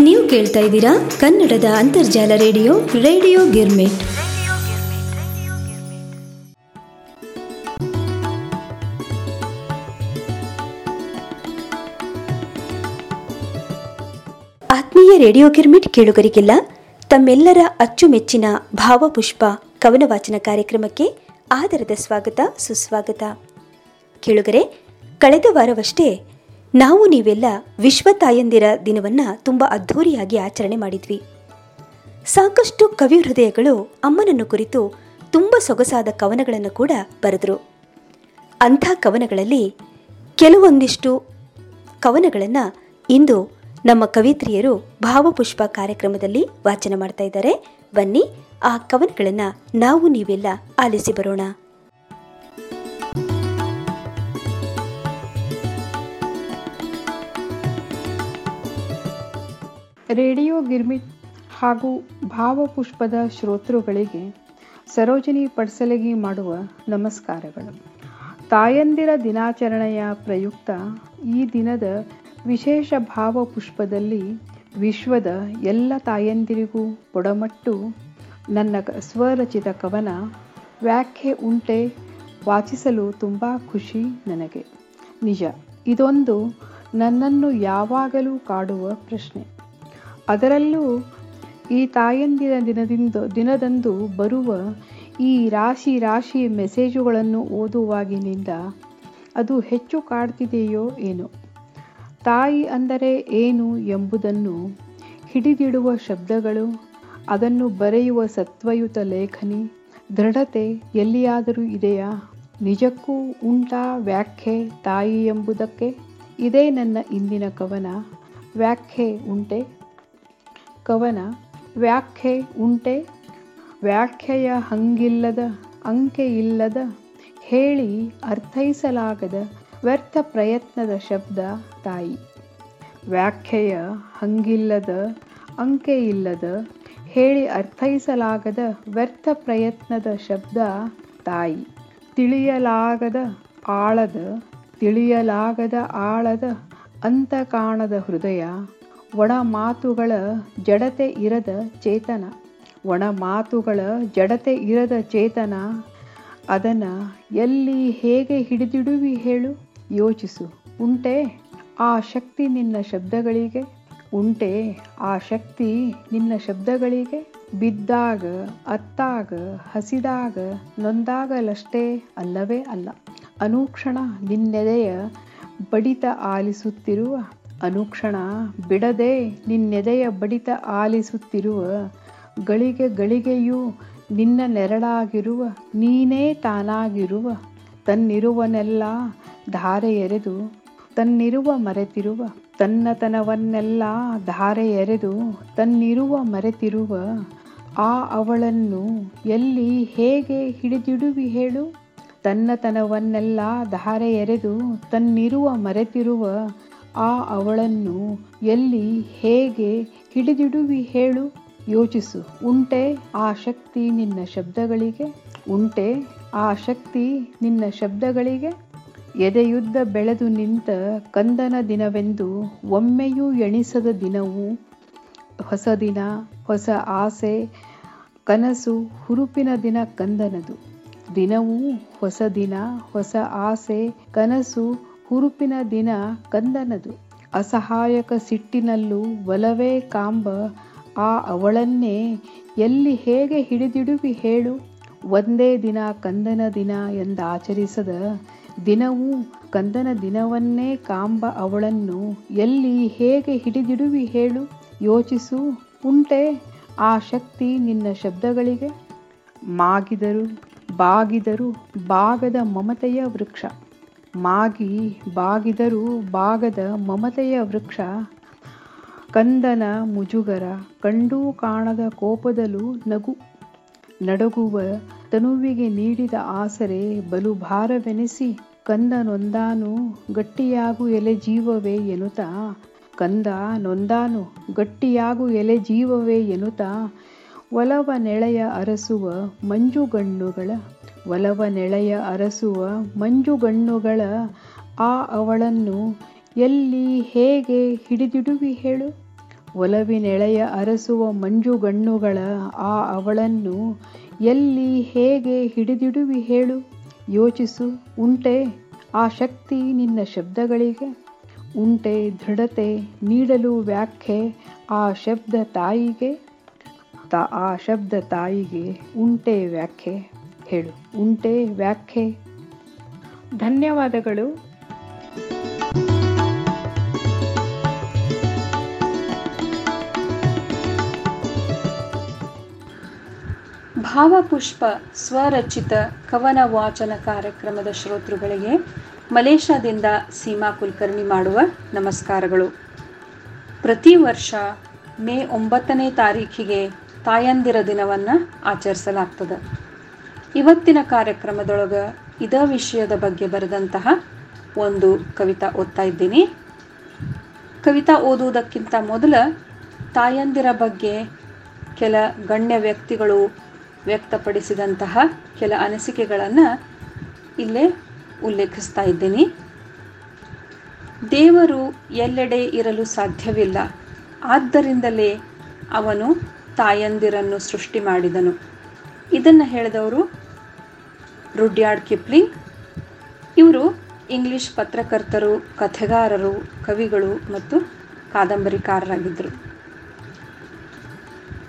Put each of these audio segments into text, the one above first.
ನೀವು ಕೇಳ್ತಾ ಇದ್ದೀರಾ ಕನ್ನಡದ ಅಂತರ್ಜಾಲ ರೇಡಿಯೋ ರೇಡಿಯೋ ಗಿರ್ಮಿಟ್. ಆತ್ಮೀಯ ರೇಡಿಯೋ ಗಿರ್ಮಿಟ್ ಕೇಳುಗರಿಗೆಲ್ಲ ತಮ್ಮೆಲ್ಲರ ಅಚ್ಚುಮೆಚ್ಚಿನ ಭಾವಪುಷ್ಪ ಕವನ ವಾಚನ ಕಾರ್ಯಕ್ರಮಕ್ಕೆ ಆದರದ ಸ್ವಾಗತ, ಸುಸ್ವಾಗತ. ಕೇಳುಗರೆ, ಕಳೆದ ವಾರವಷ್ಟೇ ನಾವು ನೀವೆಲ್ಲ ವಿಶ್ವ ತಾಯಂದಿರ ದಿನವನ್ನ ತುಂಬ ಅದ್ಧೂರಿಯಾಗಿ ಆಚರಣೆ ಮಾಡಿದ್ವಿ. ಸಾಕಷ್ಟು ಕವಿ ಹೃದಯಗಳು ಅಮ್ಮನನ್ನು ಕುರಿತು ತುಂಬ ಸೊಗಸಾದ ಕವನಗಳನ್ನು ಕೂಡ ಬರೆದರು. ಅಂಥ ಕವನಗಳಲ್ಲಿ ಕೆಲವೊಂದಿಷ್ಟು ಕವನಗಳನ್ನು ಇಂದು ನಮ್ಮ ಕವಿತ್ರಿಯರು ಭಾವಪುಷ್ಪ ಕಾರ್ಯಕ್ರಮದಲ್ಲಿ ವಾಚನ ಮಾಡ್ತಾ ಇದ್ದಾರೆ. ಬನ್ನಿ, ಆ ಕವನಗಳನ್ನು ನಾವು ನೀವೆಲ್ಲ ಆಲಿಸಿ ಬರೋಣ. ರೇಡಿಯೋ ಗಿರ್ಮಿಟ್ ಹಾಗೂ ಭಾವಪುಷ್ಪದ ಶ್ರೋತೃಗಳಿಗೆ ಸರೋಜಿನಿ ಪಡ್ಸಲಗಿ ಮಾಡುವ ನಮಸ್ಕಾರಗಳು. ತಾಯಂದಿರ ದಿನಾಚರಣೆಯ ಪ್ರಯುಕ್ತ ಈ ದಿನದ ವಿಶೇಷ ಭಾವಪುಷ್ಪದಲ್ಲಿ ವಿಶ್ವದ ಎಲ್ಲ ತಾಯಂದಿರಿಗೂ ಪೊಡಮಟ್ಟು ನನ್ನ ಸ್ವರಚಿತ ಕವನ ವ್ಯಾಖ್ಯೆ ಉಂಟೆ ವಾಚಿಸಲು ತುಂಬ ಖುಷಿ ನನಗೆ. ನಿಜ, ಇದೊಂದು ನನ್ನನ್ನು ಯಾವಾಗಲೂ ಕಾಡುವ ಪ್ರಶ್ನೆ. ಅದರಲ್ಲೂ ಈ ತಾಯಂದಿನ ದಿನದಿಂದ ದಿನದಂದು ಬರುವ ಈ ರಾಶಿ ರಾಶಿ ಮೆಸೇಜುಗಳನ್ನು ಓದುವಾಗಿನಿಂದ ಅದು ಹೆಚ್ಚು ಕಾಡ್ತಿದೆಯೋ ಏನೋ. ತಾಯಿ ಅಂದರೆ ಏನು ಎಂಬುದನ್ನು ಹಿಡಿದಿಡುವ ಶಬ್ದಗಳು, ಅದನ್ನು ಬರೆಯುವ ಸತ್ವಯುತ ಲೇಖನಿ, ದೃಢತೆ ಎಲ್ಲಿಯಾದರೂ ಇದೆಯಾ? ನಿಜಕ್ಕೂ ಉಂಟಾ ವ್ಯಾಖ್ಯೆ ತಾಯಿ ಎಂಬುದಕ್ಕೆ? ಇದೇ ನನ್ನ ಇಂದಿನ ಕವನ. ವ್ಯಾಖ್ಯೆ ಉಂಟೆ. ಕವನ ವ್ಯಾಖ್ಯೆ ಉಂಟೆ. ವ್ಯಾಖ್ಯೆಯ ಹಂಗಿಲ್ಲದ ಅಂಕೆ ಇಲ್ಲದ ಹೇಳಿ ಅರ್ಥೈಸಲಾಗದ ವ್ಯರ್ಥ ಪ್ರಯತ್ನದ ಶಬ್ದ ತಾಯಿ. ವ್ಯಾಖ್ಯೆಯ ಹಂಗಿಲ್ಲದ ಅಂಕೆ ಇಲ್ಲದ ಹೇಳಿ ಅರ್ಥೈಸಲಾಗದ ವ್ಯರ್ಥ ಪ್ರಯತ್ನದ ಶಬ್ದ ತಾಯಿ. ತಿಳಿಯಲಾಗದ ಆಳದ ತಿಳಿಯಲಾಗದ ಆಳದ, ಅಂತ ಕಾಣದ ಹೃದಯ ಒಣ ಮಾತುಗಳ ಜಡತೆ ಇರದ ಚೇತನ. ಒಣ ಮಾತುಗಳ ಜಡತೆ ಇರದ ಚೇತನ. ಅದನ್ನ ಎಲ್ಲಿ ಹೇಗೆ ಹಿಡಿದಿಡುವಿ ಹೇಳು? ಯೋಚಿಸು. ಉಂಟೆ ಆ ಶಕ್ತಿ ನಿನ್ನ ಶಬ್ದಗಳಿಗೆ? ಉಂಟೆ ಆ ಶಕ್ತಿ ನಿನ್ನ ಶಬ್ದಗಳಿಗೆ? ಬಿದ್ದಾಗ, ಅತ್ತಾಗ, ಹಸಿದಾಗ, ನೊಂದಾಗಲಷ್ಟೇ ಅಲ್ಲವೇ ಅಲ್ಲ. ಅನುಕ್ಷಣ ನಿನ್ನೆದೆಯ ಬಡಿತ ಆಲಿಸುತ್ತಿರುವ ಅನುಕ್ಷಣ, ಬಿಡದೆ ನಿನ್ನೆದೆಯ ಬಡಿತ ಆಲಿಸುತ್ತಿರುವ ಗಳಿಗೆ ಗಳಿಗೆಯೂ ನಿನ್ನ ನೆರಳಾಗಿರುವ, ನೀನೇ ತಾನಾಗಿರುವ, ತನ್ನಿರುವನೆಲ್ಲ ಧಾರೆ ಎರೆದು, ತನ್ನಿರುವ ಮರೆತಿರುವ, ತನ್ನತನವನ್ನೆಲ್ಲ ಧಾರೆ ಎರೆದು, ತನ್ನಿರುವ ಮರೆತಿರುವ ಆ ಅವಳನ್ನು ಎಲ್ಲಿ ಹೇಗೆ ಹಿಡಿದಿಡುವಿ ಹೇಳು? ತನ್ನತನವನ್ನೆಲ್ಲ ಧಾರೆ ಎರೆದು, ತನ್ನಿರುವ ಮರೆತಿರುವ ಆ ಅವಳನ್ನು ಎಲ್ಲಿ ಹೇಗೆ ಹಿಡಿದಿಡುವಿ ಹೇಳು? ಯೋಚಿಸು. ಉಂಟೆ ಆ ಶಕ್ತಿ ನಿನ್ನ ಶಬ್ದಗಳಿಗೆ? ಉಂಟೆ ಆ ಶಕ್ತಿ ನಿನ್ನ ಶಬ್ದಗಳಿಗೆ? ಎದೆಯುದ್ದ ಬೆಳೆದು ನಿಂತ ಕಂದನ ದಿನವೆಂದು ಒಮ್ಮೆಯೂ ಎಣಿಸದ ದಿನವು? ಹೊಸ ದಿನ, ಹೊಸ ಆಸೆ, ಕನಸು ಹುರುಪಿನ ದಿನ ಕಂದನದು. ದಿನವೂ ಹೊಸ ದಿನ, ಹೊಸ ಆಸೆ, ಕನಸು ಹುರುಪಿನ ದಿನ ಕಂದನದು. ಅಸಹಾಯಕ ಸಿಟ್ಟಿನಲ್ಲೂ ಒಲವೇ ಕಾಂಬ. ಆ ಅವಳನ್ನೇ ಎಲ್ಲಿ ಹೇಗೆ ಹಿಡಿದಿಡುವಿ ಹೇಳು. ಒಂದೇ ದಿನ ಕಂದನ ದಿನ ಎಂದಾಚರಿಸದ. ದಿನವೂ ಕಂದನ ದಿನವನ್ನೇ ಕಾಂಬ ಅವಳನ್ನು ಎಲ್ಲಿ ಹೇಗೆ ಹಿಡಿದಿಡುವಿ ಹೇಳು. ಯೋಚಿಸು ಉಂಟೆ ಆ ಶಕ್ತಿ ನಿನ್ನ ಶಬ್ದಗಳಿಗೆ. ಮಾಗಿದರು, ಬಾಗಿದರು, ಬಾಗದ ಮಮತೆಯ ವೃಕ್ಷ. ಮಾಗಿ ಬಾಗಿದರು ಬಾಗದ ಮಮತೆಯ ವೃಕ್ಷ, ಕಂದನ ಮುಜುಗರ ಕಂಡೂ ಕಾಣದ ಕೋಪದಲು ನಗು. ನಡಗುವ ತನುವಿಗೆ ನೀಡಿದ ಆಸರೆ ಬಲು ಭಾರವೆನಿಸಿ ಕಂದ ನೊಂದಾನು ಗಟ್ಟಿಯಾಗು ಎಲೆ ಜೀವವೇ ಎನ್ನುತ್ತಾ. ಕಂದ ನೊಂದಾನು ಗಟ್ಟಿಯಾಗು ಎಲೆ ಜೀವವೇ ಎನ್ನುತ್ತಾ. ಒಲವ ನೆಳೆಯ ಅರಸುವ ಮಂಜುಗಣ್ಣುಗಳ ಒಲವ ನೆಳೆಯ ಅರಸುವ ಮಂಜುಗಣ್ಣುಗಳ ಆ ಅವಳನ್ನು ಎಲ್ಲಿ ಹೇಗೆ ಹಿಡಿದಿಡುವಿ ಹೇಳು? ಒಲವಿನೆಳೆಯ ಅರಸುವ ಮಂಜುಗಣ್ಣುಗಳ ಆ ಅವಳನ್ನು ಎಲ್ಲಿ ಹೇಗೆ ಹಿಡಿದಿಡುವಿ ಹೇಳು? ಯೋಚಿಸು, ಉಂಟೆ, ಆ ಶಕ್ತಿ ನಿನ್ನ ಶಬ್ದಗಳಿಗೆ. ಉಂಟೆ, ದೃಢತೆ ನೀಡಲು ವ್ಯಾಖ್ಯೆ, ಆ ಶಬ್ದ ತಾಯಿಗೆ. ತ, ಆ ಶಬ್ದ ತಾಯಿಗೆ ಉಂಟೆ ವ್ಯಾಖ್ಯೆ. ಹೇಳು. ಉಂಟೆ, ವ್ಯಾಖ್ಯೆ. ಧನ್ಯವಾದಗಳು. ಭಾವಪುಷ್ಪ ಸ್ವರಚಿತ ಕವನ ವಾಚನ ಕಾರ್ಯಕ್ರಮದ ಶ್ರೋತೃಗಳಿಗೆ ಮಲೇಷ್ಯಾದಿಂದ ಸೀಮಾ ಕುಲಕರ್ಣಿ ಮಾಡುವ ನಮಸ್ಕಾರಗಳು. ಪ್ರತಿ ವರ್ಷ ಮೇ ಒಂಬತ್ತನೇ ತಾರೀಖಿಗೆ ತಾಯಂದಿರ ದಿನವನ್ನು ಆಚರಿಸಲಾಗ್ತದೆ. ಇವತ್ತಿನ ಕಾರ್ಯಕ್ರಮದೊಳಗೆ ಇದೇ ವಿಷಯದ ಬಗ್ಗೆ ಬರೆದಂತಹ ಒಂದು ಕವಿತಾ ಓದ್ತಾ ಇದ್ದೀನಿ. ಕವಿತಾ ಓದುವುದಕ್ಕಿಂತ ಮೊದಲ ತಾಯಂದಿರ ಬಗ್ಗೆ ಕೆಲ ಗಣ್ಯ ವ್ಯಕ್ತಿಗಳು ವ್ಯಕ್ತಪಡಿಸಿದಂತಹ ಕೆಲ ಅನಿಸಿಕೆಗಳನ್ನು ಇಲ್ಲೇ ಉಲ್ಲೇಖಿಸ್ತಾ ಇದ್ದೀನಿ. ದೇವರು ಎಲ್ಲೆಡೆ ಇರಲು ಸಾಧ್ಯವಿಲ್ಲ. ಆದ್ದರಿಂದಲೇ ಅವನು ತಾಯಂದಿರನ್ನು ಸೃಷ್ಟಿ ಮಾಡಿದನು. ಇದನ್ನು ಹೇಳಿದವರು ರುಡ್ಯಾರ್ಡ್ ಕಿಪ್ಲಿಂಗ್. ಇವರು ಇಂಗ್ಲಿಷ್ ಪತ್ರಕರ್ತರು, ಕಥೆಗಾರರು, ಕವಿಗಳು ಮತ್ತು ಕಾದಂಬರಿಕಾರರಾಗಿದ್ದರು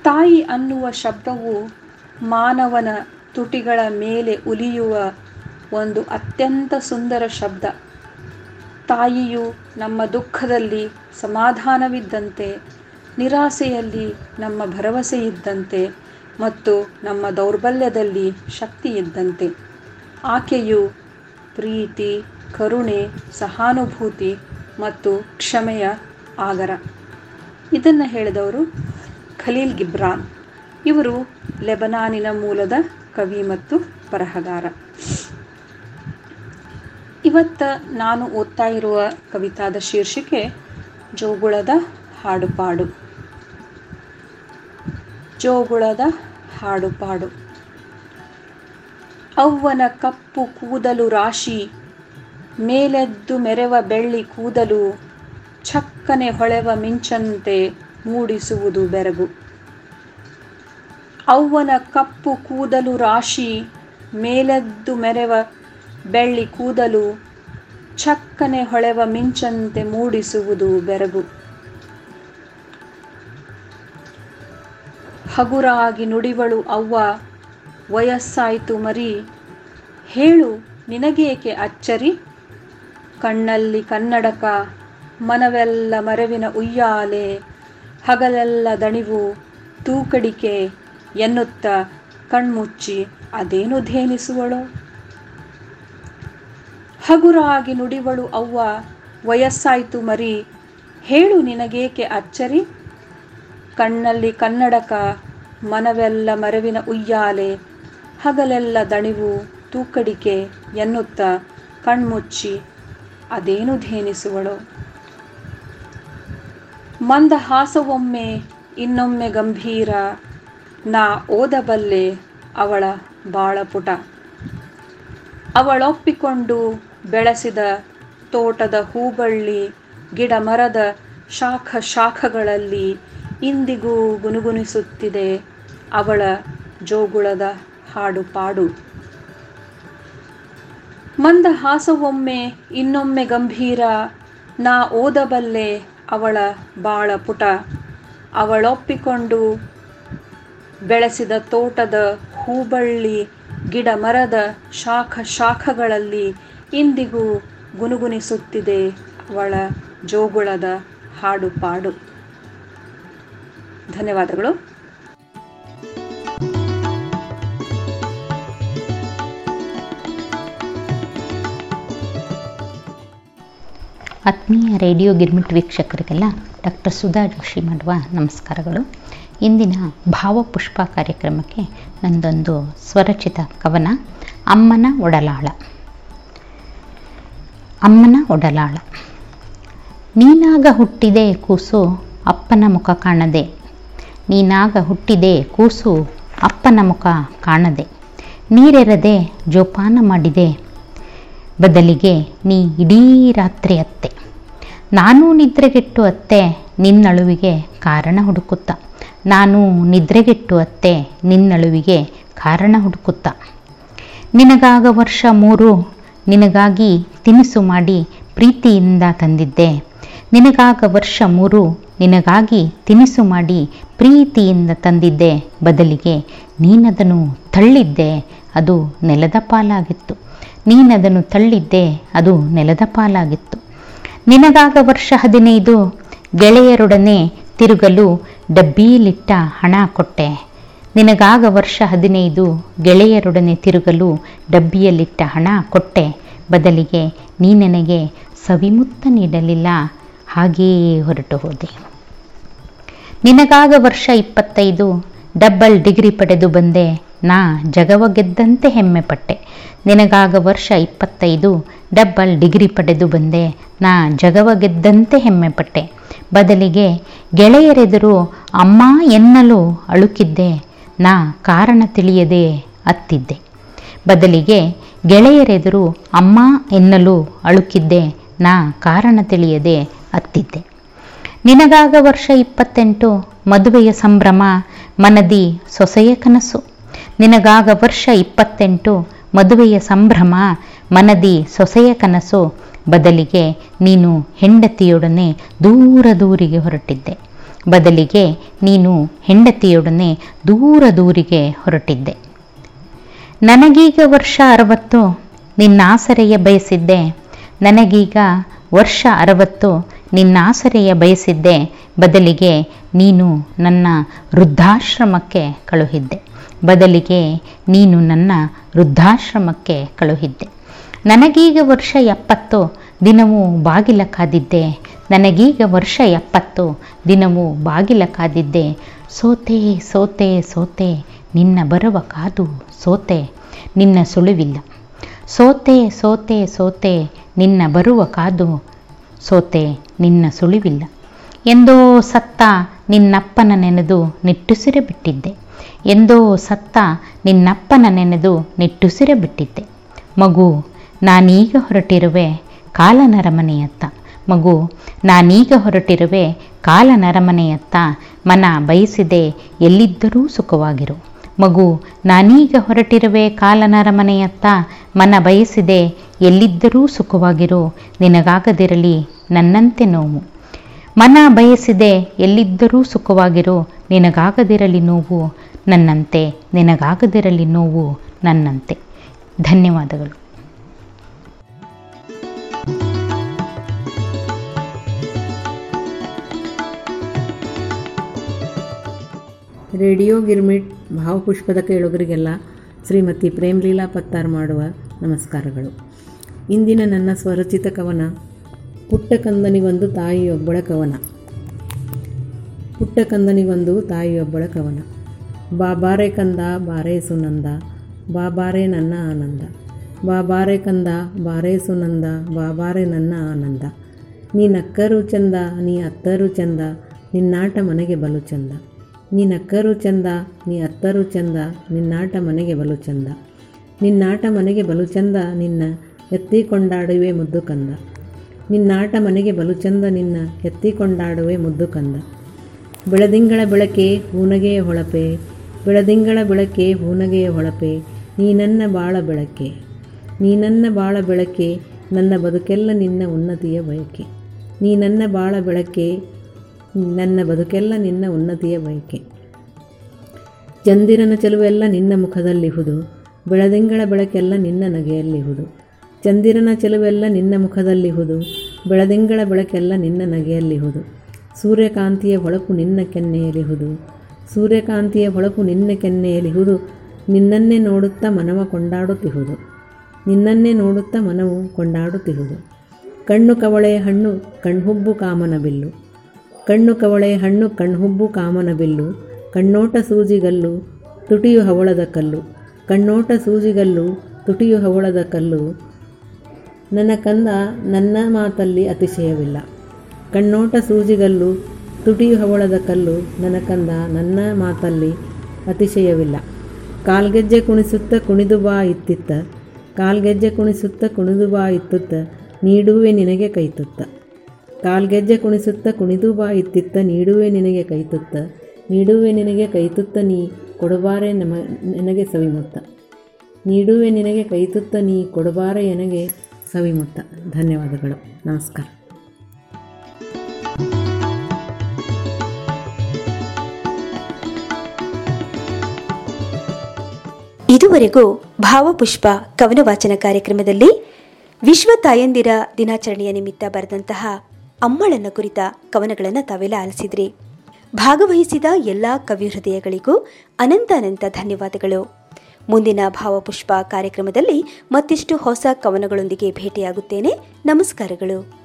ತಾಯಿ ಅನ್ನುವ ಶಬ್ದವು ಮಾನವನ ತುಟಿಗಳ ಮೇಲೆ ಉಲಿಯುವ ಒಂದು ಅತ್ಯಂತ ಸುಂದರ ಶಬ್ದ. ತಾಯಿಯು ನಮ್ಮ ದುಃಖದಲ್ಲಿ ಸಮಾಧಾನವಿದ್ದಂತೆ, ನಿರಾಸೆಯಲ್ಲಿ ನಮ್ಮ ಭರವಸೆ ಇದ್ದಂತೆ ಮತ್ತು ನಮ್ಮ ದೌರ್ಬಲ್ಯದಲ್ಲಿ ಶಕ್ತಿ ಇದ್ದಂತೆ ಆಕೆಯು ಪ್ರೀತಿ, ಕರುಣೆ, ಸಹಾನುಭೂತಿ ಮತ್ತು ಕ್ಷಮೆಯ ಆಗರ. ಇದನ್ನು ಹೇಳಿದವರು ಖಲೀಲ್ ಗಿಬ್ರಾನ್. ಇವರು ಲೆಬನಾನಿನ ಮೂಲದ ಕವಿ ಮತ್ತು ಬರಹಗಾರ. ಇವತ್ತ ನಾನು ಓದ್ತಾ ಇರುವ ಕವಿತಾದ ಶೀರ್ಷಿಕೆ ಜೋಗುಳದ ಹಾಡುಪಾಡು. ಜೋಗುಳದ ಹಾಡುಪಾಡು. ಅವ್ವನ ಕಪ್ಪು ಕೂದಲು ರಾಶಿ, ಮೇಲೆದ್ದು ಮೆರೆವ ಬೆಳ್ಳಿ ಕೂದಲು ಚಕ್ಕನೆ ಹೊಳೆವ ಮಿಂಚಂತೆ ಮೂಡಿಸುವುದು ಬೆರಗು. ಅವ್ವನ ಕಪ್ಪು ಕೂದಲು ರಾಶಿ, ಮೇಲೆದ್ದು ಮೆರೆವ ಬೆಳ್ಳಿ ಕೂದಲು ಚಕ್ಕನೆ ಹೊಳೆವ ಮಿಂಚಂತೆ ಮೂಡಿಸುವುದು ಬೆರಗು. ಹಗುರಾಗಿ ನುಡಿವಳು ಅವ್ವ ವಯಸ್ಸಾಯಿತು ಮರಿ. ಹೇಳು, ನಿನಗೇಕೆ ಅಚ್ಚರಿ? ಕಣ್ಣಲ್ಲಿ ಕನ್ನಡಕ, ಮನವೆಲ್ಲ ಮರವಿನ ಉಯ್ಯಾಲೆ, ಹಗಲೆಲ್ಲ ದಣಿವು, ತೂಕಡಿಕೆ ಎನ್ನುತ್ತ ಕಣ್ಮುಚ್ಚಿ ಅದೇನು ಧೇನಿಸುವಳೋ? ಹಗುರಾಗಿ ನುಡಿವಳು ಅವ್ವ, ವಯಸ್ಸಾಯ್ತು ಮರಿ. ಹೇಳು, ನಿನಗೇಕೆ ಅಚ್ಚರಿ? ಕಣ್ಣಲ್ಲಿ ಕನ್ನಡಕ, ಮನವೆಲ್ಲ ಮರವಿನ ಉಯ್ಯಾಲೆ ಹಗಲೆಲ್ಲ ದಣಿವು, ತೂಕಡಿಕೆ ಎನ್ನುತ್ತ ಕಣ್ಮುಚ್ಚಿ ಅದೇನು ಧೇನಿಸುವಳು ಮಂದಹಾಸವೊಮ್ಮೆ ಇನ್ನೊಮ್ಮೆ ಗಂಭೀರ, ನಾ ಓದಬಲ್ಲೆ ಅವಳ ಬಾಳಪುಟ. ಅವಳೊಪ್ಪಿಕೊಂಡು ಬೆಳೆಸಿದ ತೋಟದ ಹೂಬಳ್ಳಿ ಗಿಡ ಮರದ ಶಾಖ ಶಾಖಗಳಲ್ಲಿ ಇಂದಿಗೂ ಗುನುಗುನಿಸುತ್ತಿದೆ ಅವಳ ಜೋಗುಳದ ಹಾಡು ಪಾಡು. ಮಂದಹಾಸವೊಮ್ಮೆ ಇನ್ನೊಮ್ಮೆ ಗಂಭೀರ, ನಾ ಓದಬಲ್ಲೆ ಅವಳ ಬಾಳ ಪುಟ. ಅವಳೊಪ್ಪಿಕೊಂಡು ಬೆಳೆಸಿದ ತೋಟದ ಹೂಬಳ್ಳಿ, ಗಿಡ ಮರದ ಶಾಖ ಶಾಖಗಳಲ್ಲಿ ಇಂದಿಗೂ ಗುನುಗುನಿಸುತ್ತಿದೆ ಅವಳ ಜೋಗುಳದ ಹಾಡು ಪಾಡು. ಧನ್ಯವಾದಗಳು. ಆತ್ಮೀಯ ರೇಡಿಯೋ ಗಿರ್ಮಿಟ್ ವೀಕ್ಷಕರಿಗೆಲ್ಲ ಡಾಕ್ಟರ್ ಸುಧಾ ಜೋಶಿ ಮಾಡುವ ನಮಸ್ಕಾರಗಳು. ಇಂದಿನ ಭಾವಪುಷ್ಪ ಕಾರ್ಯಕ್ರಮಕ್ಕೆ ನಂದೊಂದು ಸ್ವರಚಿತ ಕವನ, ಅಮ್ಮನ ಒಡಲಾಳ. ಅಮ್ಮನ ಒಡಲಾಳ. ನೀನಾಗ ಹುಟ್ಟಿದೆ ಕೂಸು, ಅಪ್ಪನ ಮುಖ ಕಾಣದೆ. ನೀನಾಗ ಹುಟ್ಟಿದೆ ಕೂಸು, ಅಪ್ಪನ ಮುಖ ಕಾಣದೆ. ನೀರೆರದೆ ಜೋಪಾನ ಮಾಡಿದೆ ಬದಲಿಗೆ ನೀ ಇಡೀ ರಾತ್ರಿ ಅತ್ತೆ. ನಾನು ನಿದ್ರೆಗೆಟ್ಟು ಅತ್ತೆ ನಿನ್ನಳುವಿಗೆ ಕಾರಣ ಹುಡುಕುತ್ತ. ನಾನು ನಿದ್ರೆಗೆಟ್ಟು ಅತ್ತೆ ನಿನ್ನಳುವಿಗೆ ಕಾರಣ ಹುಡುಕುತ್ತ. ನಿನಗಾಗ ವರ್ಷ ಮೂರು, ನಿನಗಾಗಿ ತಿನಿಸು ಮಾಡಿ ಪ್ರೀತಿಯಿಂದ ತಂದಿದ್ದೆ. ನಿನಗಾಗ ವರ್ಷ ಮೂರು, ನಿನಗಾಗಿ ತಿನಿಸು ಮಾಡಿ ಪ್ರೀತಿಯಿಂದ ತಂದಿದ್ದೆ. ಬದಲಿಗೆ ನೀನದನ್ನು ತಳ್ಳಿದ್ದೆ. ಅದು ನೆಲದ ಪಾಲಾಗಿತ್ತು. ನೀನದನ್ನು ತಳ್ಳಿದ್ದೆ, ಅದು ನೆಲದ ಪಾಲಾಗಿತ್ತು. ನಿನಗಾಗ ವರ್ಷ ಹದಿನೈದು, ಗೆಳೆಯರೊಡನೆ ತಿರುಗಲು ಡಬ್ಬಿಯಲ್ಲಿಟ್ಟ ಹಣ ಕೊಟ್ಟೆ. ನಿನಗಾಗ ವರ್ಷ ಹದಿನೈದು, ಗೆಳೆಯರೊಡನೆ ತಿರುಗಲು ಡಬ್ಬಿಯಲ್ಲಿಟ್ಟ ಹಣ ಕೊಟ್ಟೆ. ಬದಲಿಗೆ ನೀ ನನಗೆ ಸವಿಮುತ್ತ ನೀಡಲಿಲ್ಲ, ಹಾಗೆಯೇ ಹೊರಟು ಹೋದೆ. ನಿನಗಾಗ ವರ್ಷ ಇಪ್ಪತ್ತೈದು ಡಬ್ಬಲ್ ಡಿಗ್ರಿ ಪಡೆದು ಬಂದೆ. ನಾ ಜಗವ ಗೆದ್ದಂತೆ ಹೆಮ್ಮೆ ಪಟ್ಟೆ. ನಿನಗಾಗ ವರ್ಷ ಇಪ್ಪತ್ತೈದು, ಡಬ್ಬಲ್ ಡಿಗ್ರಿ ಪಡೆದು ಬಂದೆ. ನಾ ಜಗವ ಗೆದ್ದಂತೆ ಹೆಮ್ಮೆ ಪಟ್ಟೆ ಬದಲಿಗೆ ಗೆಳೆಯರೆದುರು ಅಮ್ಮ ಎನ್ನಲು ಅಳುಕಿದ್ದೆ. ನಾ ಕಾರಣ ತಿಳಿಯದೆ ಅತ್ತಿದ್ದೆ. ಬದಲಿಗೆ ಗೆಳೆಯರೆದುರು ಅಮ್ಮ ಎನ್ನಲು ಅಳುಕಿದ್ದೆ. ನಾ ಕಾರಣ ತಿಳಿಯದೆ ಅತ್ತಿದ್ದೆ. ನಿನಗಾಗ ವರ್ಷ ಇಪ್ಪತ್ತೆಂಟು, ಮದುವೆಯ ಸಂಭ್ರಮ, ಮನದಿ ಸೊಸೆಯ ಕನಸು. ನಿನಗಾಗ ವರ್ಷ ಇಪ್ಪತ್ತೆಂಟು ಮದುವೆಯ ಸಂಭ್ರಮ, ಮನದಿ, ಸೊಸೆಯ ಕನಸು ಬದಲಿಗೆ ನೀನು ಹೆಂಡತಿಯೊಡನೆ ದೂರ ದೂರಿಗೆ ಹೊರಟಿದ್ದೆ. ಬದಲಿಗೆ ನೀನು ಹೆಂಡತಿಯೊಡನೆ ದೂರ ದೂರಿಗೆ ಹೊರಟಿದ್ದೆ. ನನಗೀಗ ವರ್ಷ ಅರವತ್ತು, ನಿನ್ನಾಸರೆಯ ಬಯಸಿದ್ದೆ. ನನಗೀಗ ವರ್ಷ ಅರವತ್ತು, ನಿನ್ನಾಸರೆಯ ಬಯಸಿದ್ದೆ. ಬದಲಿಗೆ ನೀನು ನನ್ನ ವೃದ್ಧಾಶ್ರಮಕ್ಕೆ ಕಳುಹಿದ್ದೆ. ಬದಲಿಗೆ ನೀನು ನನ್ನ ವೃದ್ಧಾಶ್ರಮಕ್ಕೆ ಕಳುಹಿದ್ದೆ. ನನಗೀಗ ವರ್ಷ ಎಪ್ಪತ್ತು, ದಿನವೂ ಬಾಗಿಲ ಕಾದಿದ್ದೆ. ನನಗೀಗ ವರ್ಷ ಎಪ್ಪತ್ತು, ದಿನವೂ ಬಾಗಿಲ ಕಾದಿದ್ದೆ. ಸೋತೆ ಸೋತೆ ಸೋತೆ, ನಿನ್ನ ಬರುವ ಕಾದು ಸೋತೆ, ನಿನ್ನ ಸುಳಿವಿಲ್ಲ. ಸೋತೆ ಸೋತೆ ಸೋತೆ, ನಿನ್ನ ಬರುವ ಕಾದು ಸೋತೆ, ನಿನ್ನ ಸುಳಿವಿಲ್ಲ. ಎಂದೋ ಸತ್ತ ನಿನ್ನಪ್ಪನ ನೆನೆದು ನಿಟ್ಟುಸಿರೆ ಬಿಟ್ಟಿದ್ದೆ. ಎಂದೋ ಸತ್ತ ನಿನ್ನಪ್ಪನ ನೆನೆದು ನಿಟ್ಟುಸಿರ ಬಿಟ್ಟಿದ್ದೆ ಮಗು, ನಾನೀಗ ಹೊರಟಿರುವೆ ಕಾಲನರಮನೆಯತ್ತ ಮಗು, ನಾನೀಗ ಹೊರಟಿರುವೆ ಕಾಲನರಮನೆಯತ್ತ ಮನ ಬಯಸಿದೆ ಎಲ್ಲಿದ್ದರೂ ಸುಖವಾಗಿರು. ಮಗು, ನಾನೀಗ ಹೊರಟಿರುವೆ ಕಾಲನರಮನೆಯತ್ತ ಮನ ಬಯಸಿದೆ ಎಲ್ಲಿದ್ದರೂ ಸುಖವಾಗಿರು. ನಿನಗಾಗದಿರಲಿ, ನನ್ನಂತೆ ನೋವು. ಮನ ಬಯಸಿದೆ ಎಲ್ಲಿದ್ದರೂ ಸುಖವಾಗಿರು. ನಿನಗಾಗದಿರಲಿ ನೋವು. ನನ್ನಂತೆ, ನಿನಗಾಗದಿರಲಿ ನೋವು ನನ್ನಂತೆ. ಧನ್ಯವಾದಗಳು. ರೇಡಿಯೋ ಗಿರ್ಮಿಟ್ ಭಾವಪುಷ್ಪದ ಕೇಳುಗರಿಗೆಲ್ಲ ಶ್ರೀಮತಿ ಪ್ರೇಮ್ಲೀಲಾ ಪತ್ತಾರ್ ಮಾಡುವ ನಮಸ್ಕಾರಗಳು. ಇಂದಿನ ನನ್ನ ಸ್ವರಚಿತ ಕವನ ಪುಟ್ಟ ಕಂದನಿಗೊಂದು ತಾಯಿಯೊಬ್ಬಳ ಕವನ. ಪುಟ್ಟ ಕಂದನಿಗೊಂದು ತಾಯಿಯೊಬ್ಬಳ ಕವನ. ಬಾಬಾರೆ ಕಂದ, ಬಾರೇ ಸುನಂದ, ಬಾಬಾರೆ ನನ್ನ ಆನಂದ. ಬಾಬಾರೆ ಕಂದ, ಬಾರೇ ಸುನಂದ, ಬಾಬಾರೆ ನನ್ನ ಆನಂದ. ನೀ ನಕ್ಕರು ಚಂದ, ನೀ ಅತ್ತರು ಚಂದ, ನಿನ್ನಾಟ ಮನೆಗೆ ಬಲು ಚಂದ. ನೀ ನಕ್ಕರು ಚಂದ, ನೀ ಅತ್ತರು ಚಂದ, ನಿನ್ನಾಟ ಮನೆಗೆ ಬಲು ಚಂದ. ನಿನ್ನಾಟ ಮನೆಗೆ ಬಲು ಚಂದ, ನಿನ್ನ ಎತ್ತಿ ಕೊಂಡಾಡುವೆ ಮುದ್ದು ಕಂದ. ನಿನ್ನಾಟ ಮನೆಗೆ ಬಲು ಚಂದ, ನಿನ್ನ ಎತ್ತಿ ಕೊಂಡಾಡುವೆ ಮುದ್ದು ಕಂದ. ಬೆಳದಿಂಗಳ ಬೆಳಕೆ ಹೂನಗೆಯ ಹೊಳಪೆ ಬೆಳದಿಂಗಳ ಬೆಳಕೆ ಹೂನಗೆಯ ಹೊಳಪೆ, ನೀ ನನ್ನ ಬಾಳ ಬೆಳಕೆ. ನೀ ನನ್ನ ಬಾಳ ಬೆಳಕೆ, ನನ್ನ ಬದುಕೆಲ್ಲ ನಿನ್ನ ಉನ್ನತಿಯ ಬಯಕೆ. ನೀ ನನ್ನ ಬಾಳ ಬೆಳಕೆ, ನನ್ನ ಬದುಕೆಲ್ಲ ನಿನ್ನ ಉನ್ನತಿಯ ಬಯಕೆ. ಚಂದಿರನ ಚೆಲುವೆಲ್ಲ ನಿನ್ನ ಮುಖದಲ್ಲಿಹುದು, ಬೆಳದಿಂಗಳ ಬೆಳಕೆಲ್ಲ ನಿನ್ನ ನಗೆಯಲ್ಲಿಹುದು. ಚಂದಿರನ ಚೆಲುವೆಲ್ಲ ನಿನ್ನ ಮುಖದಲ್ಲಿಹುದು, ಬೆಳದಿಂಗಳ ಬೆಳಕೆಲ್ಲ ನಿನ್ನ ನಗೆಯಲ್ಲಿಹುದು. ಸೂರ್ಯಕಾಂತಿಯ ಹೊಳಪು ನಿನ್ನ ಕೆನ್ನೆಯಲಿಹುದು ಸೂರ್ಯಕಾಂತಿಯ ಹೊಳಪು ನಿನ್ನ ಕೆನ್ನೆಯಲಿಹುದು ನಿನ್ನನ್ನೇ ನೋಡುತ್ತಾ ಮನವ ಕೊಂಡಾಡುತ್ತಿಹುದು ನಿನ್ನನ್ನೇ ನೋಡುತ್ತಾ ಮನವು ಕೊಂಡಾಡುತ್ತಿಹುದು ಕಣ್ಣು ಕವಳೆ ಹಣ್ಣು, ಕಣ್ಹುಬ್ಬು ಕಾಮನ ಬಿಲ್ಲು. ಕಣ್ಣು ಕವಳೆ ಹಣ್ಣು, ಕಣ್ಹುಬ್ಬು ಕಾಮನ ಬಿಲ್ಲು. ಕಣ್ಣೋಟ ಸೂಜಿಗಲ್ಲು, ತುಟಿಯು ಹವಳದ ಕಲ್ಲು. ಕಣ್ಣೋಟ ಸೂಜಿಗಲ್ಲು, ತುಟಿಯು ಹವಳದ ಕಲ್ಲು. ನನ್ನ ಕಂದ ನನ್ನ ಮಾತಲ್ಲಿ ಅತಿಶಯವಿಲ್ಲ. ಕಣ್ಣೋಟ ಸೂಜಿಗಲ್ಲು ತುಟಿಯು ಹವಳದ ಕಲ್ಲು, ನನಕಂದ ಕಂದ ನನ್ನ ಮಾತಲ್ಲಿ ಅತಿಶಯವಿಲ್ಲ. ಕಾಲ್ಗೆಜ್ಜೆ ಕುಣಿಸುತ್ತ ಕುಣಿದು ಬಾ ಇತ್ತಿತ್ತ, ಕಾಲ್ಗೆಜ್ಜೆ ಕುಣಿಸುತ್ತ ಕುಣಿದು ಬಾ ಇತ್ತುತ್ತ, ನೀಡುವೆ ನಿನಗೆ ಕೈತುತ್ತ. ಕಾಲ್ಗೆಜ್ಜೆ ಕುಣಿಸುತ್ತ ಕುಣಿದು ಬಾ ಇತ್ತಿತ್ತ, ನೀಡುವೆ ನಿನಗೆ ಕೈತುತ್ತ, ನೀಡುವೆ ನಿನಗೆ ಕೈತುತ್ತ ನೀ ಕೊಡಬಾರೆ ನಮ, ನಿನಗೆ ಸವಿಮುತ್ತ. ನೀಡುವೆ ನಿನಗೆ ಕೈತುತ್ತ ನೀ ಕೊಡಬಾರೆ ನನಗೆ ಸವಿಮುತ್ತ. ಧನ್ಯವಾದಗಳು. ನಮಸ್ಕಾರ. ಇದುವರೆಗೂ ಭಾವಪುಷ್ಪ ಕವನ ವಾಚನ ಕಾರ್ಯಕ್ರಮದಲ್ಲಿ ವಿಶ್ವ ತಾಯಂದಿರ ದಿನಾಚರಣೆಯ ನಿಮಿತ್ತ ಬರೆದಂತಹ ಅಮ್ಮಳನ್ನ ಕುರಿತ ಕವನಗಳನ್ನು ತಾವೆಲ್ಲ ಆಲಿಸಿದ್ರಿ. ಭಾಗವಹಿಸಿದ ಎಲ್ಲ ಕವಿ ಹೃದಯಗಳಿಗೂ ಅನಂತ ಅನಂತ ಧನ್ಯವಾದಗಳು. ಮುಂದಿನ ಭಾವಪುಷ್ಪ ಕಾರ್ಯಕ್ರಮದಲ್ಲಿ ಮತ್ತಿಷ್ಟು ಹೊಸ ಕವನಗಳೊಂದಿಗೆ ಭೇಟಿಯಾಗುತ್ತೇನೆ. ನಮಸ್ಕಾರಗಳು.